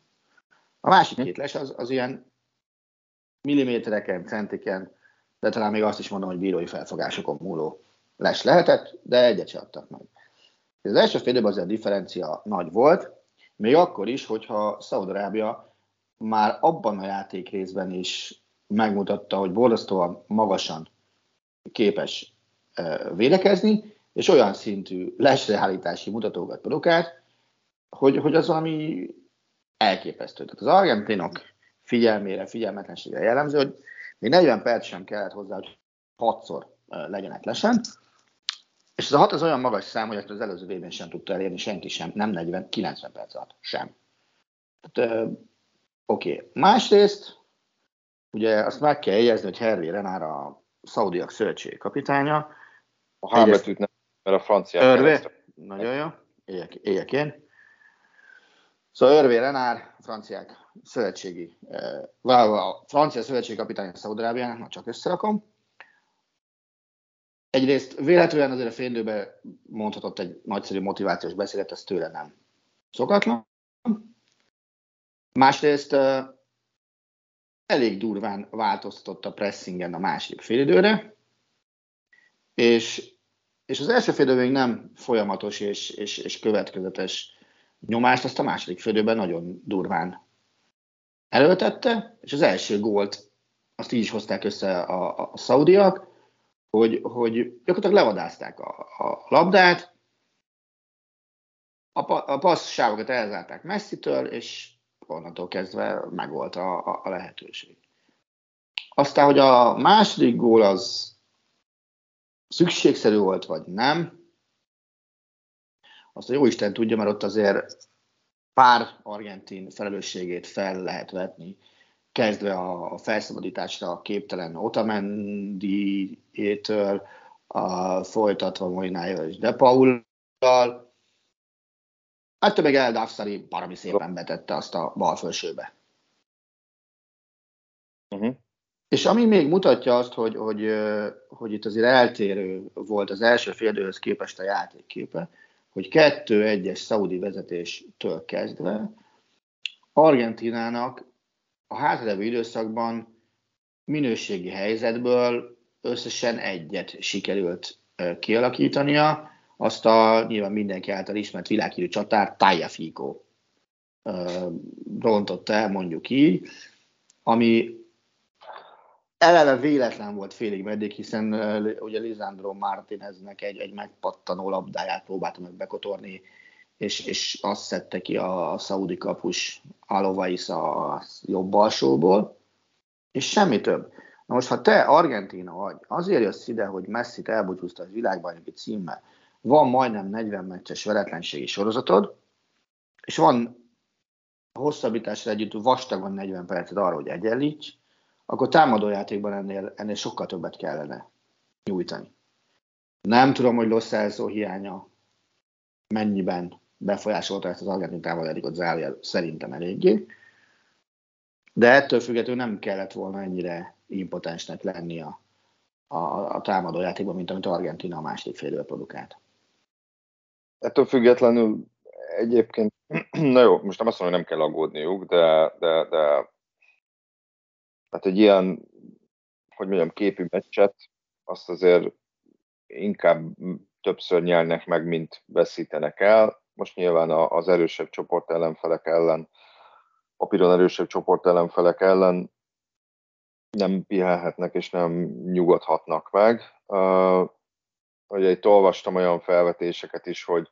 A másik két les az, az ilyen millimétereken, centiken, de talán még azt is mondom, hogy bírói felfogásokon múló les lehetett, de egyet se adtak meg. Az első fél azért a differencia nagy volt, még akkor is, hogyha Szaudarábia már abban a játék részben is megmutatta, hogy borzasztóan magasan képes védekezni, és olyan szintű lesreállítási mutatókat produkált, hogy, hogy az valami elképesztő. Tehát az argentinok figyelmére, figyelmetlenségre jellemző, hogy még 40 perc sem kellett hozzá, hogy hatszor legyenek lesen, és ez a hat az olyan magas szám, hogy az előző vb sem tudta elérni senki sem, nem 40, 90 perc alatt sem. Tehát, oké. Okay. Másrészt, ugye azt meg kell jegyezni, hogy Hervé Renár a Szaudiak szövetség kapitánya. A H betűt nem, mert a franciák. Örvé, nagyon jó, éljek, éljek én. Szóval Örvé Renár, a franciák szövetségi, a francia szövetségi kapitánya Szaudarábiának, csak összerakom egyrészt véletlenül azért a fénylőben mondhatott egy nagyszerű motivációs beszédet, ez tőle nem szokatlan. Másrészt elég durván változtatott a pressingen a második félidőre, és, és az első félidő még nem folyamatos és, és, és következetes nyomást, azt a második félidőben nagyon durván előtette, és az első gólt azt így is hozták össze a, a, a szaudiak, hogy, hogy gyakorlatilag levadázták a, a labdát, a, a passzsávokat elzárták messzitől, és onnantól kezdve megvolt a, a, a lehetőség. Aztán, hogy a második gól az szükségszerű volt, vagy nem, azt a jó Isten tudja, mert ott azért pár argentin felelősségét fel lehet vetni kezdve a felszabadításra képtelen Otamendi-től, a folytatva Molinája és De Paul-dal. Hát meg El Dafsari parami szépen betette azt a bal felsőbe. Uh-huh. És ami még mutatja azt, hogy, hogy, hogy itt azért eltérő volt az első félidőhöz képest a játékképe, hogy 2-1-es szaudi vezetéstől kezdve Argentinának a hátralévő időszakban minőségi helyzetből összesen egyet sikerült kialakítania, azt a nyilván mindenki által ismert világhírű csatár Fico rontott el, mondjuk így, ami eleve véletlen volt félig meddig, hiszen ugye Lisandro Martineznek egy, egy megpattanó labdáját próbálta meg bekotorni és, és azt szedte ki a, a szaudi kapus Alovais a jobb alsóból, és semmi több. Na most, ha te Argentina vagy, azért jössz ide, hogy Messi-t elbúcsúzta a világbajnoki címmel, van majdnem 40 meccses veretlenségi sorozatod, és van a hosszabbításra együtt vastagon 40 percet arra, hogy egyenlíts, akkor támadójátékban ennél, ennél sokkal többet kellene nyújtani. Nem tudom, hogy Los Celso hiánya mennyiben befolyásolta ezt az argentin támadjátékot zárójel szerintem eléggé. De ettől függetlenül nem kellett volna ennyire impotensnek lenni a, a, a támadójátékban, mint amit Argentina a második fél produkált. Ettől függetlenül egyébként, na jó, most nem azt mondom, hogy nem kell aggódniuk, de, de, de tehát egy ilyen, hogy mondjam, képű meccset, azt azért inkább többször nyelnek meg, mint veszítenek el. Most nyilván az erősebb csoport ellenfelek ellen, papíron erősebb csoport ellenfelek ellen nem pihelhetnek és nem nyugodhatnak meg. Ugye itt olvastam olyan felvetéseket is, hogy,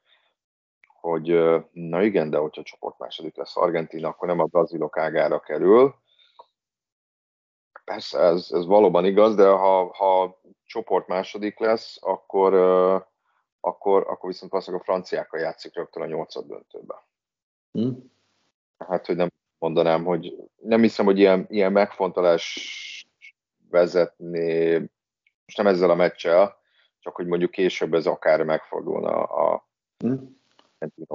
hogy na igen, de hogyha csoport második lesz Argentina, akkor nem a brazilok ágára kerül. Persze, ez, ez valóban igaz, de ha, ha csoport második lesz, akkor, akkor, akkor viszont valószínűleg a franciákkal játszik rögtön a nyolcad döntőben. Hmm. Hát, hogy nem mondanám, hogy nem hiszem, hogy ilyen, ilyen megfontolás vezetné, most nem ezzel a meccsel, csak hogy mondjuk később ez akár megfordulna a hmm.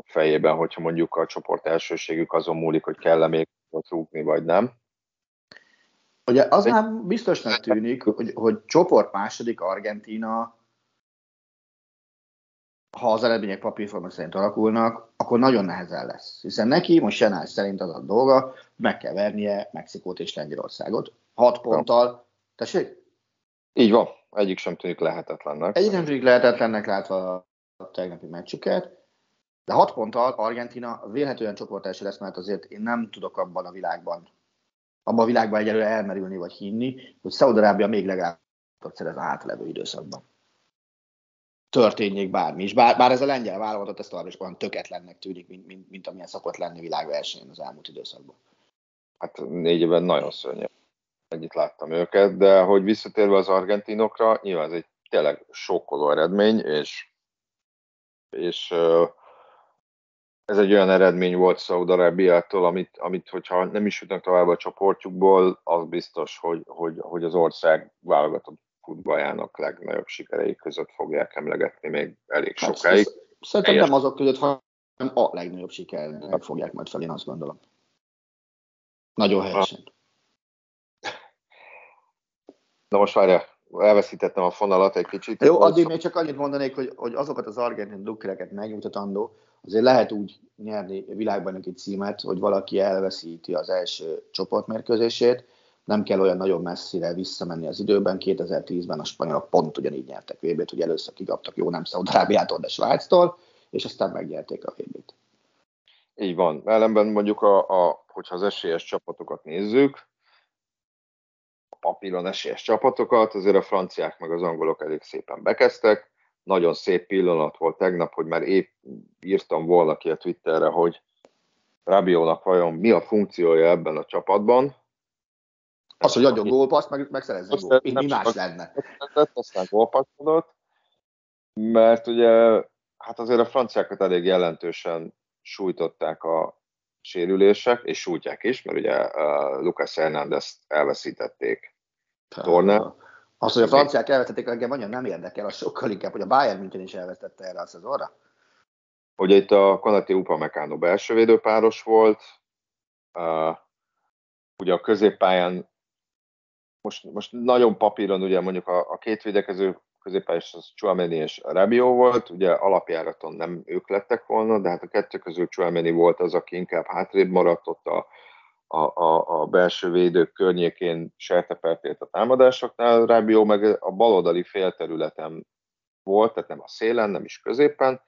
fejében, hogyha mondjuk a csoport elsőségük azon múlik, hogy kell-e még ott rúgni, vagy nem. Ugye az már biztosnak tűnik, hogy, hogy csoport második Argentína, ha az eredmények papírforma szerint alakulnak, akkor nagyon nehezen lesz. Hiszen neki most Senás szerint az a dolga, meg kell vernie Mexikót és Lengyelországot. Hat ponttal. Tessék? Így van. Egyik sem tűnik lehetetlennek. Egyik sem tűnik lehetetlennek látva a tegnapi meccsüket. De hat ponttal Argentina vélhetően csoportelső lesz, mert azért én nem tudok abban a világban, abban a világban egyelőre elmerülni vagy hinni, hogy Szaudarábia még legalább szerez az átlevő időszakban. Történjék bármi is. Bár, bár ez a lengyel válogatott, ez továbbra is olyan töketlennek tűnik, mint, mint, mint amilyen szokott lenni világversenyen az elmúlt időszakban. Hát négy évben nagyon szörnyű. Egyet láttam őket, de hogy visszatérve az argentinokra, nyilván ez egy tényleg sokkoló eredmény, és, és ez egy olyan eredmény volt Szaudarábiától, amit, amit, hogyha nem is jutnak tovább a csoportjukból, az biztos, hogy, hogy, hogy az ország válogatott futballjának legnagyobb sikerei között fogják emlegetni még elég hát, sokáig. Szerintem nem azok között, hanem a legnagyobb sikernek fogják majd fel, én azt gondolom. Nagyon helyesen. Na most várja, elveszítettem a fonalat egy kicsit. Jó, addig még csak annyit mondanék, hogy, hogy azokat az argentin dukkereket megmutatandó, azért lehet úgy nyerni világbajnoki címet, hogy valaki elveszíti az első csoportmérkőzését, nem kell olyan nagyon messzire visszamenni az időben. 2010-ben a spanyolok pont ugyanígy nyertek VB-t, hogy először kigaptak jó nem Szaudarábiától, de Svájctól, és aztán megnyerték a VB-t. Így van. Ellenben mondjuk, a, a, hogyha az esélyes csapatokat nézzük, a papíron esélyes csapatokat, azért a franciák meg az angolok elég szépen bekezdtek. Nagyon szép pillanat volt tegnap, hogy már épp írtam volna ki a Twitterre, hogy Rabiónak vajon mi a funkciója ebben a csapatban, az, hogy adjon gólpaszt, meg, meg szerezzen gólt. Mi más lenne? Aztán gólpasszolott, mert ugye hát azért a franciákat elég jelentősen sújtották a sérülések, és sújtják is, mert ugye uh, Lucas Hernández elveszítették tornán. Az, hogy a franciák elvesztették, engem nagyon nem érdekel, az sokkal inkább, hogy a Bayern München is elvesztette erre a szezonra. Ugye itt a Konati Upamecano belső védőpáros volt, uh, ugye a középpályán most, most nagyon papíron ugye mondjuk a, a két védekező középpályás az Chouameni és Rabiot volt, ugye alapjáraton nem ők lettek volna, de hát a kettő közül Chouameni volt az, aki inkább hátrébb maradt ott a, a, a, a belső védők környékén sertepertélt a támadásoknál, Rabiot meg a baloldali félterületen volt, tehát nem a szélen, nem is középen,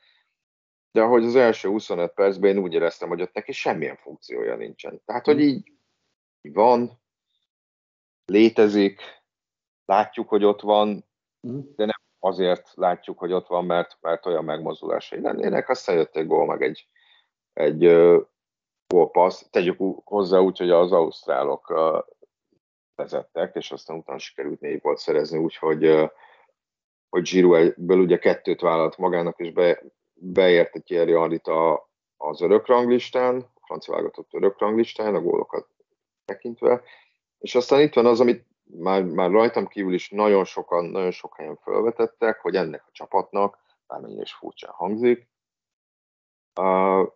de ahogy az első 25 percben én úgy éreztem, hogy ott neki semmilyen funkciója nincsen. Tehát, hogy így, így van, létezik, látjuk, hogy ott van, mhm. de nem azért látjuk, hogy ott van, mert, mert olyan megmozdulásai lennének, aztán jött egy gól, meg egy, egy uh, gólpassz. Tegyük hozzá úgy, hogy az ausztrálok uh, vezettek, és aztán utána sikerült négy volt szerezni, úgyhogy uh, hogy Giroud egyből ugye kettőt vállalt magának, és be, beért egy Thierry Henryt a, az örökranglistán, a francia válogatott örökranglistán, a gólokat tekintve, és aztán itt van az, amit már, már rajtam kívül is nagyon sokan, nagyon sok helyen felvetettek, hogy ennek a csapatnak, bármennyire is furcsán hangzik, uh,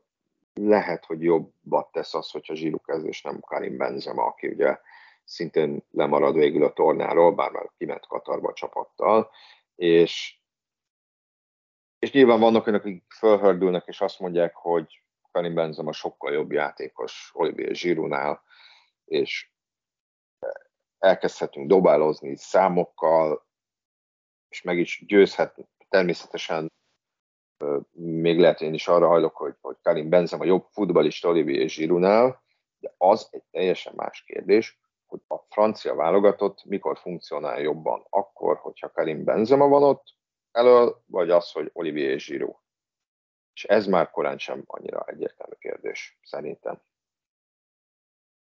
lehet, hogy jobbat tesz az, hogyha Zsíru kezd, és nem Karim Benzema, aki ugye szintén lemarad végül a tornáról, bár már kiment Katarba a csapattal, és, és nyilván vannak olyanok, akik fölhördülnek, és azt mondják, hogy Karim Benzema sokkal jobb játékos Olivier Zsirunál, és elkezdhetünk dobálozni számokkal, és meg is győzhet, természetesen még lehet én is arra hajlok, hogy, hogy Karim Benzema jobb futballista Olivier Giroudnál, de az egy teljesen más kérdés, hogy a francia válogatott mikor funkcionál jobban, akkor, hogyha Karim Benzema van ott elől, vagy az, hogy Olivier Giroud. És ez már korán sem annyira egyértelmű kérdés, szerintem.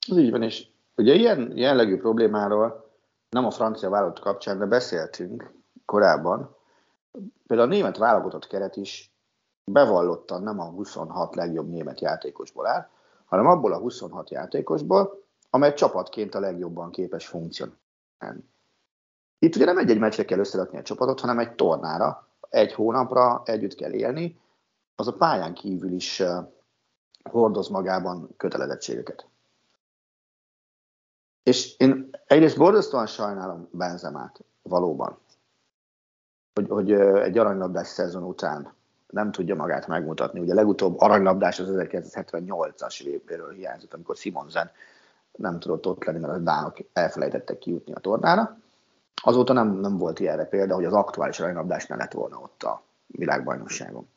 Ez így van, és Ugye ilyen jellegű problémáról nem a francia vállalat kapcsán, de beszéltünk korábban. Például a német válogatott keret is bevallottan nem a 26 legjobb német játékosból áll, hanem abból a 26 játékosból, amely csapatként a legjobban képes funkcionálni. Itt ugye nem egy-egy meccsre kell összerakni a csapatot, hanem egy tornára, egy hónapra együtt kell élni, az a pályán kívül is hordoz magában kötelezettségeket. És én egyrészt borzasztóan sajnálom Benzemát, valóban. Hogy, hogy egy aranylabdás szezon után nem tudja magát megmutatni. Ugye legutóbb aranylabdás az 1978-as évről hiányzott, amikor Simonsen nem tudott ott lenni, mert a dánok elfelejtettek kijutni a tornára. Azóta nem, nem volt ilyenre példa, hogy az aktuális aranylabdás ne lett volna ott a világbajnokságon.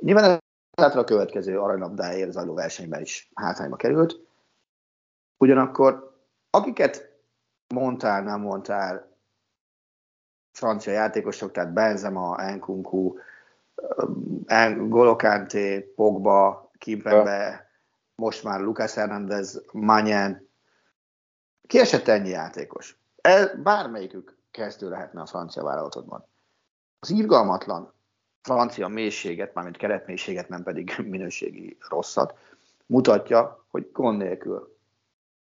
Nyilván ezáltal a következő aranylabdáért zajló versenyben is hátrányba került. Ugyanakkor akiket mondtál, nem mondtál, francia játékosok, tehát Benzema, Nkunku, Golokánté, Pogba, Kimpembe, most már Lucas Hernández, Manyen. Kiesett ennyi játékos. El, bármelyikük kezdő lehetne a francia vállalatodban. Az irgalmatlan francia mélységet, mármint keretmélységet, nem pedig minőségi rosszat, mutatja, hogy gond nélkül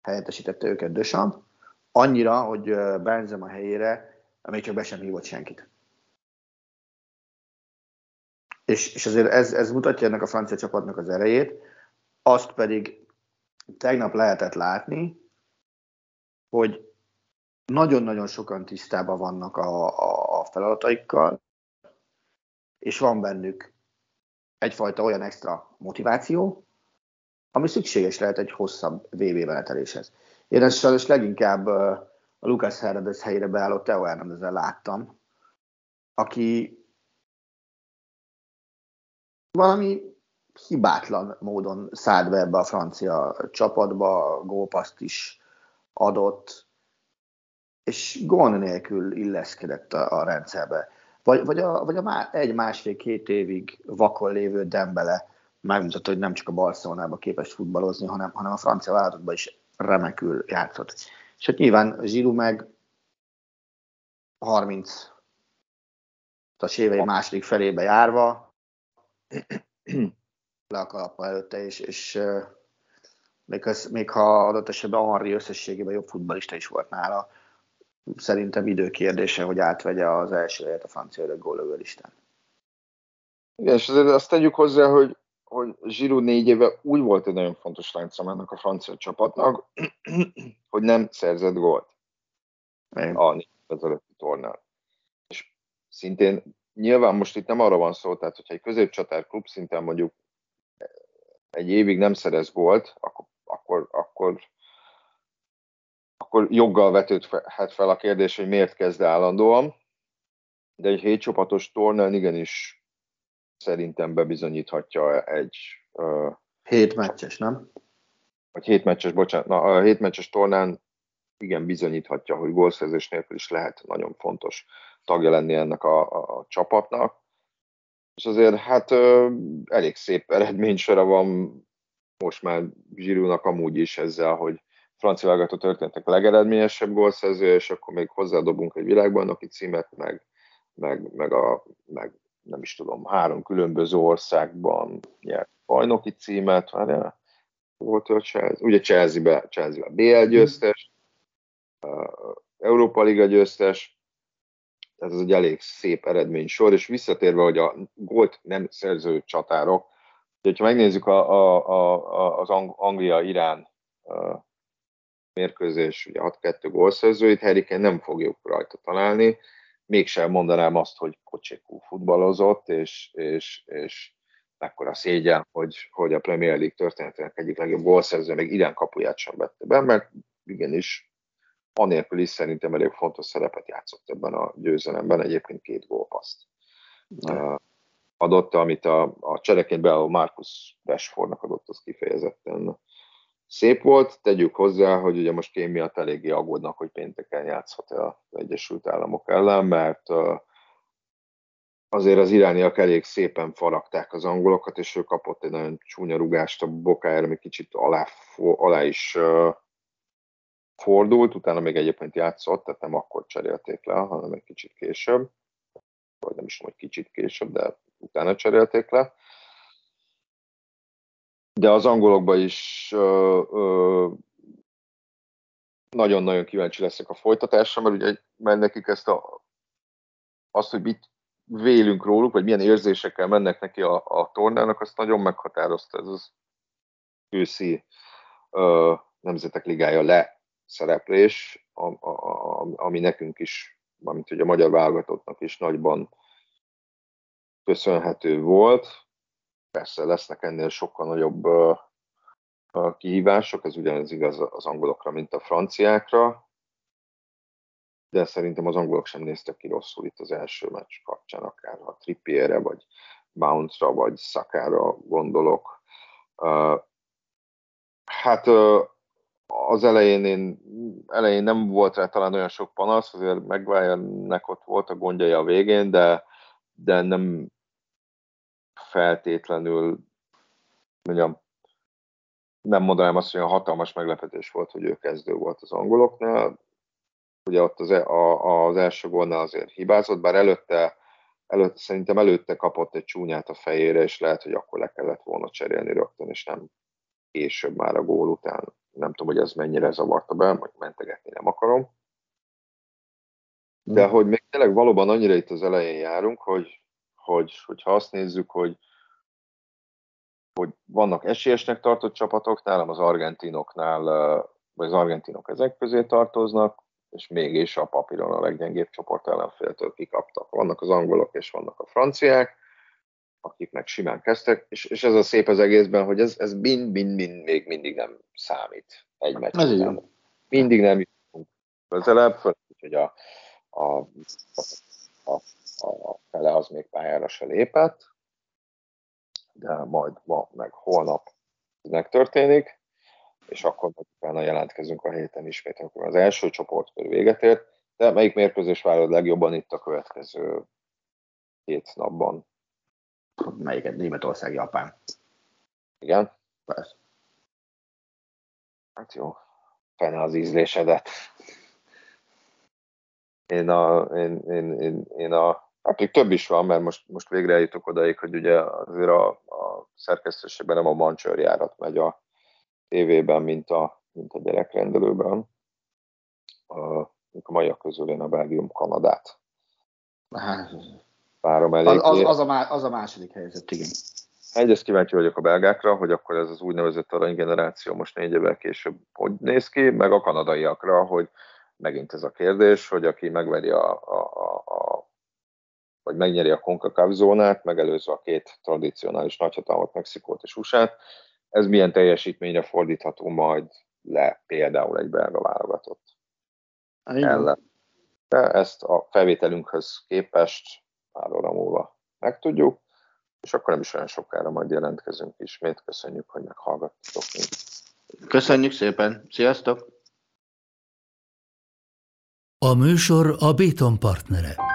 helyettesítette őket Dösam, annyira, hogy Benzema helyére még csak be sem hívott senkit. És, és azért ez, ez mutatja ennek a francia csapatnak az erejét, azt pedig tegnap lehetett látni, hogy nagyon-nagyon sokan tisztában vannak a, a, a feladataikkal, és van bennük egyfajta olyan extra motiváció, ami szükséges lehet egy hosszabb VB meneteléshez. Én ezt sajnos leginkább a Lucas Hernandez helyére beállott Teo Hernandezzel láttam, aki valami hibátlan módon szállt be ebbe a francia csapatba, gólpaszt is adott, és gond nélkül illeszkedett a, a rendszerbe. Vagy, vagy, a, vagy a má, egy másfél-két évig vakon lévő Dembele megmutatta, hogy nem csak a Barcelonába képes futballozni, hanem, hanem a francia vállalatokban is remekül játszott. És hát nyilván Zsiru meg 30 as évei második felébe járva le a kalappa előtte, és, és még, az, még ha adott esetben Henri összességében jobb futbalista is volt nála, szerintem időkérdése, hogy átvegye az első helyet a francia örök gólövő listán. Igen, és azért azt tegyük hozzá, hogy, hogy Zsirú négy éve úgy volt egy nagyon fontos láncomának a francia csapatnak, hogy nem szerzett gólt Igen. a négy ezelőtti tornán. És szintén nyilván most itt nem arra van szó, tehát hogyha egy középcsatár klub szinten mondjuk egy évig nem szerez gólt, akkor, akkor, akkor akkor joggal vetődhet fel a kérdés, hogy miért kezd állandóan, de egy hétcsapatos tornán igenis szerintem bebizonyíthatja egy... Uh, hét meccses, nem? Vagy hét meccses, bocsánat, na, a hét meccses tornán igen bizonyíthatja, hogy gólszerzés nélkül is lehet nagyon fontos tagja lenni ennek a, a, a csapatnak. És azért hát uh, elég szép eredménysora van most már Zsirúnak amúgy is ezzel, hogy francia válogató történetek legeredményesebb gólszerző, és akkor még hozzádobunk egy világbajnoki címet, meg, meg, meg, a, meg nem is tudom, három különböző országban nyert bajnoki címet, várjál, volt a Chelsea, ugye Chelsea-be, Chelsea-be BL győztes, Európa Liga győztes, ez egy elég szép eredmény sor, és visszatérve, hogy a gólt nem szerző csatárok, hogyha megnézzük a, a, a, az Anglia-Irán mérkőzés, ugye 6-2 gólszerzőit, Harry nem fogjuk rajta találni, mégsem mondanám azt, hogy Kocsikú futballozott, és, és, és mekkora szégyen, hogy, hogy a Premier League történetének egyik legjobb gólszerző még idén kapuját sem vette be, mert igenis anélkül is szerintem elég fontos szerepet játszott ebben a győzelemben, egyébként két gólpaszt uh, adott, amit a, a csereként beálló Marcus Rashfordnak adott, az kifejezetten szép volt. Tegyük hozzá, hogy ugye most kém miatt eléggé aggódnak, hogy pénteken játszhat az Egyesült Államok ellen, mert azért az irániak elég szépen faragták az angolokat, és ő kapott egy nagyon csúnya rugást a bokájára, ami kicsit alá, alá is fordult, utána még egyébként játszott, tehát nem akkor cserélték le, hanem egy kicsit később, vagy nem is tudom, hogy kicsit később, de utána cserélték le de az angolokban is nagyon-nagyon kíváncsi leszek a folytatásra, mert ugye mert nekik ezt a, azt, hogy mit vélünk róluk, vagy milyen érzésekkel mennek neki a, a tornának, azt nagyon meghatározta ez az őszi ö, Nemzetek Ligája le szereplés, ami nekünk is, mint hogy a magyar válogatottnak is nagyban köszönhető volt. Persze lesznek ennél sokkal nagyobb kihívások, ez ugyanez igaz az angolokra, mint a franciákra, de szerintem az angolok sem néztek ki rosszul itt az első meccs kapcsán, akár ha Trippierre, vagy Bounce-ra, vagy Szakára gondolok. Hát az elején, én, elején nem volt rá talán olyan sok panasz, azért Maguire-nek ott volt a gondjai a végén, de, de nem feltétlenül, mondjam, nem mondanám azt, hogy olyan hatalmas meglepetés volt, hogy ő kezdő volt az angoloknál. Ugye ott az, e, a, az első gólnál azért hibázott, bár előtte, előtte, szerintem előtte kapott egy csúnyát a fejére, és lehet, hogy akkor le kellett volna cserélni rögtön, és nem később már a gól után. Nem tudom, hogy ez mennyire zavarta be, majd mentegetni nem akarom. De hogy még tényleg valóban annyira itt az elején járunk, hogy, hogy, hogyha azt nézzük, hogy hogy vannak esélyesnek tartott csapatok, nálam az argentinoknál, vagy az argentinok ezek közé tartoznak, és mégis a papíron a leggyengébb csoport ellenféltől kikaptak. Vannak az angolok és vannak a franciák, akik meg simán kezdtek, és, és ez a szép az egészben, hogy ez, ez mind, mind, mind még mindig nem számít egy meccs. Mindig nem jutunk közelebb, hogy a, a, a, a, a fele az még pályára se lépett, de majd ma, meg holnap ez megtörténik, és akkor utána jelentkezünk a héten ismét, amikor az első csoportkör véget ért, de melyik mérkőzés várod legjobban itt a következő két napban? Melyiket? Németország, Japán. Igen? Persze. Hát jó. Fene az ízlésedet. Én a, én, én, én, én a Hát még több is van, mert most, most végre eljutok odaig, hogy ugye azért a, a szerkesztőségben nem a mancsőr járat megy a tévében, mint a, mint a gyerekrendelőben. A, a maiak közül én a Belgium-Kanadát várom elég. Az, az, az, a, má, az a második helyzet, igen. Egyrészt kíváncsi vagyok a belgákra, hogy akkor ez az úgynevezett aranygeneráció most négy évvel később hogy néz ki, meg a kanadaiakra, hogy megint ez a kérdés, hogy aki megveri a, a, a, a vagy megnyeri a CONCACAF zónát, megelőzve a két tradicionális nagyhatalmat, Mexikót és usa ez milyen teljesítményre fordítható majd le például egy belga válogatott ellen. De ezt a felvételünkhöz képest pár óra múlva megtudjuk, és akkor nem is olyan sokára majd jelentkezünk ismét. Köszönjük, hogy meghallgattatok minket. Köszönjük szépen, sziasztok! A műsor a Béton partnere.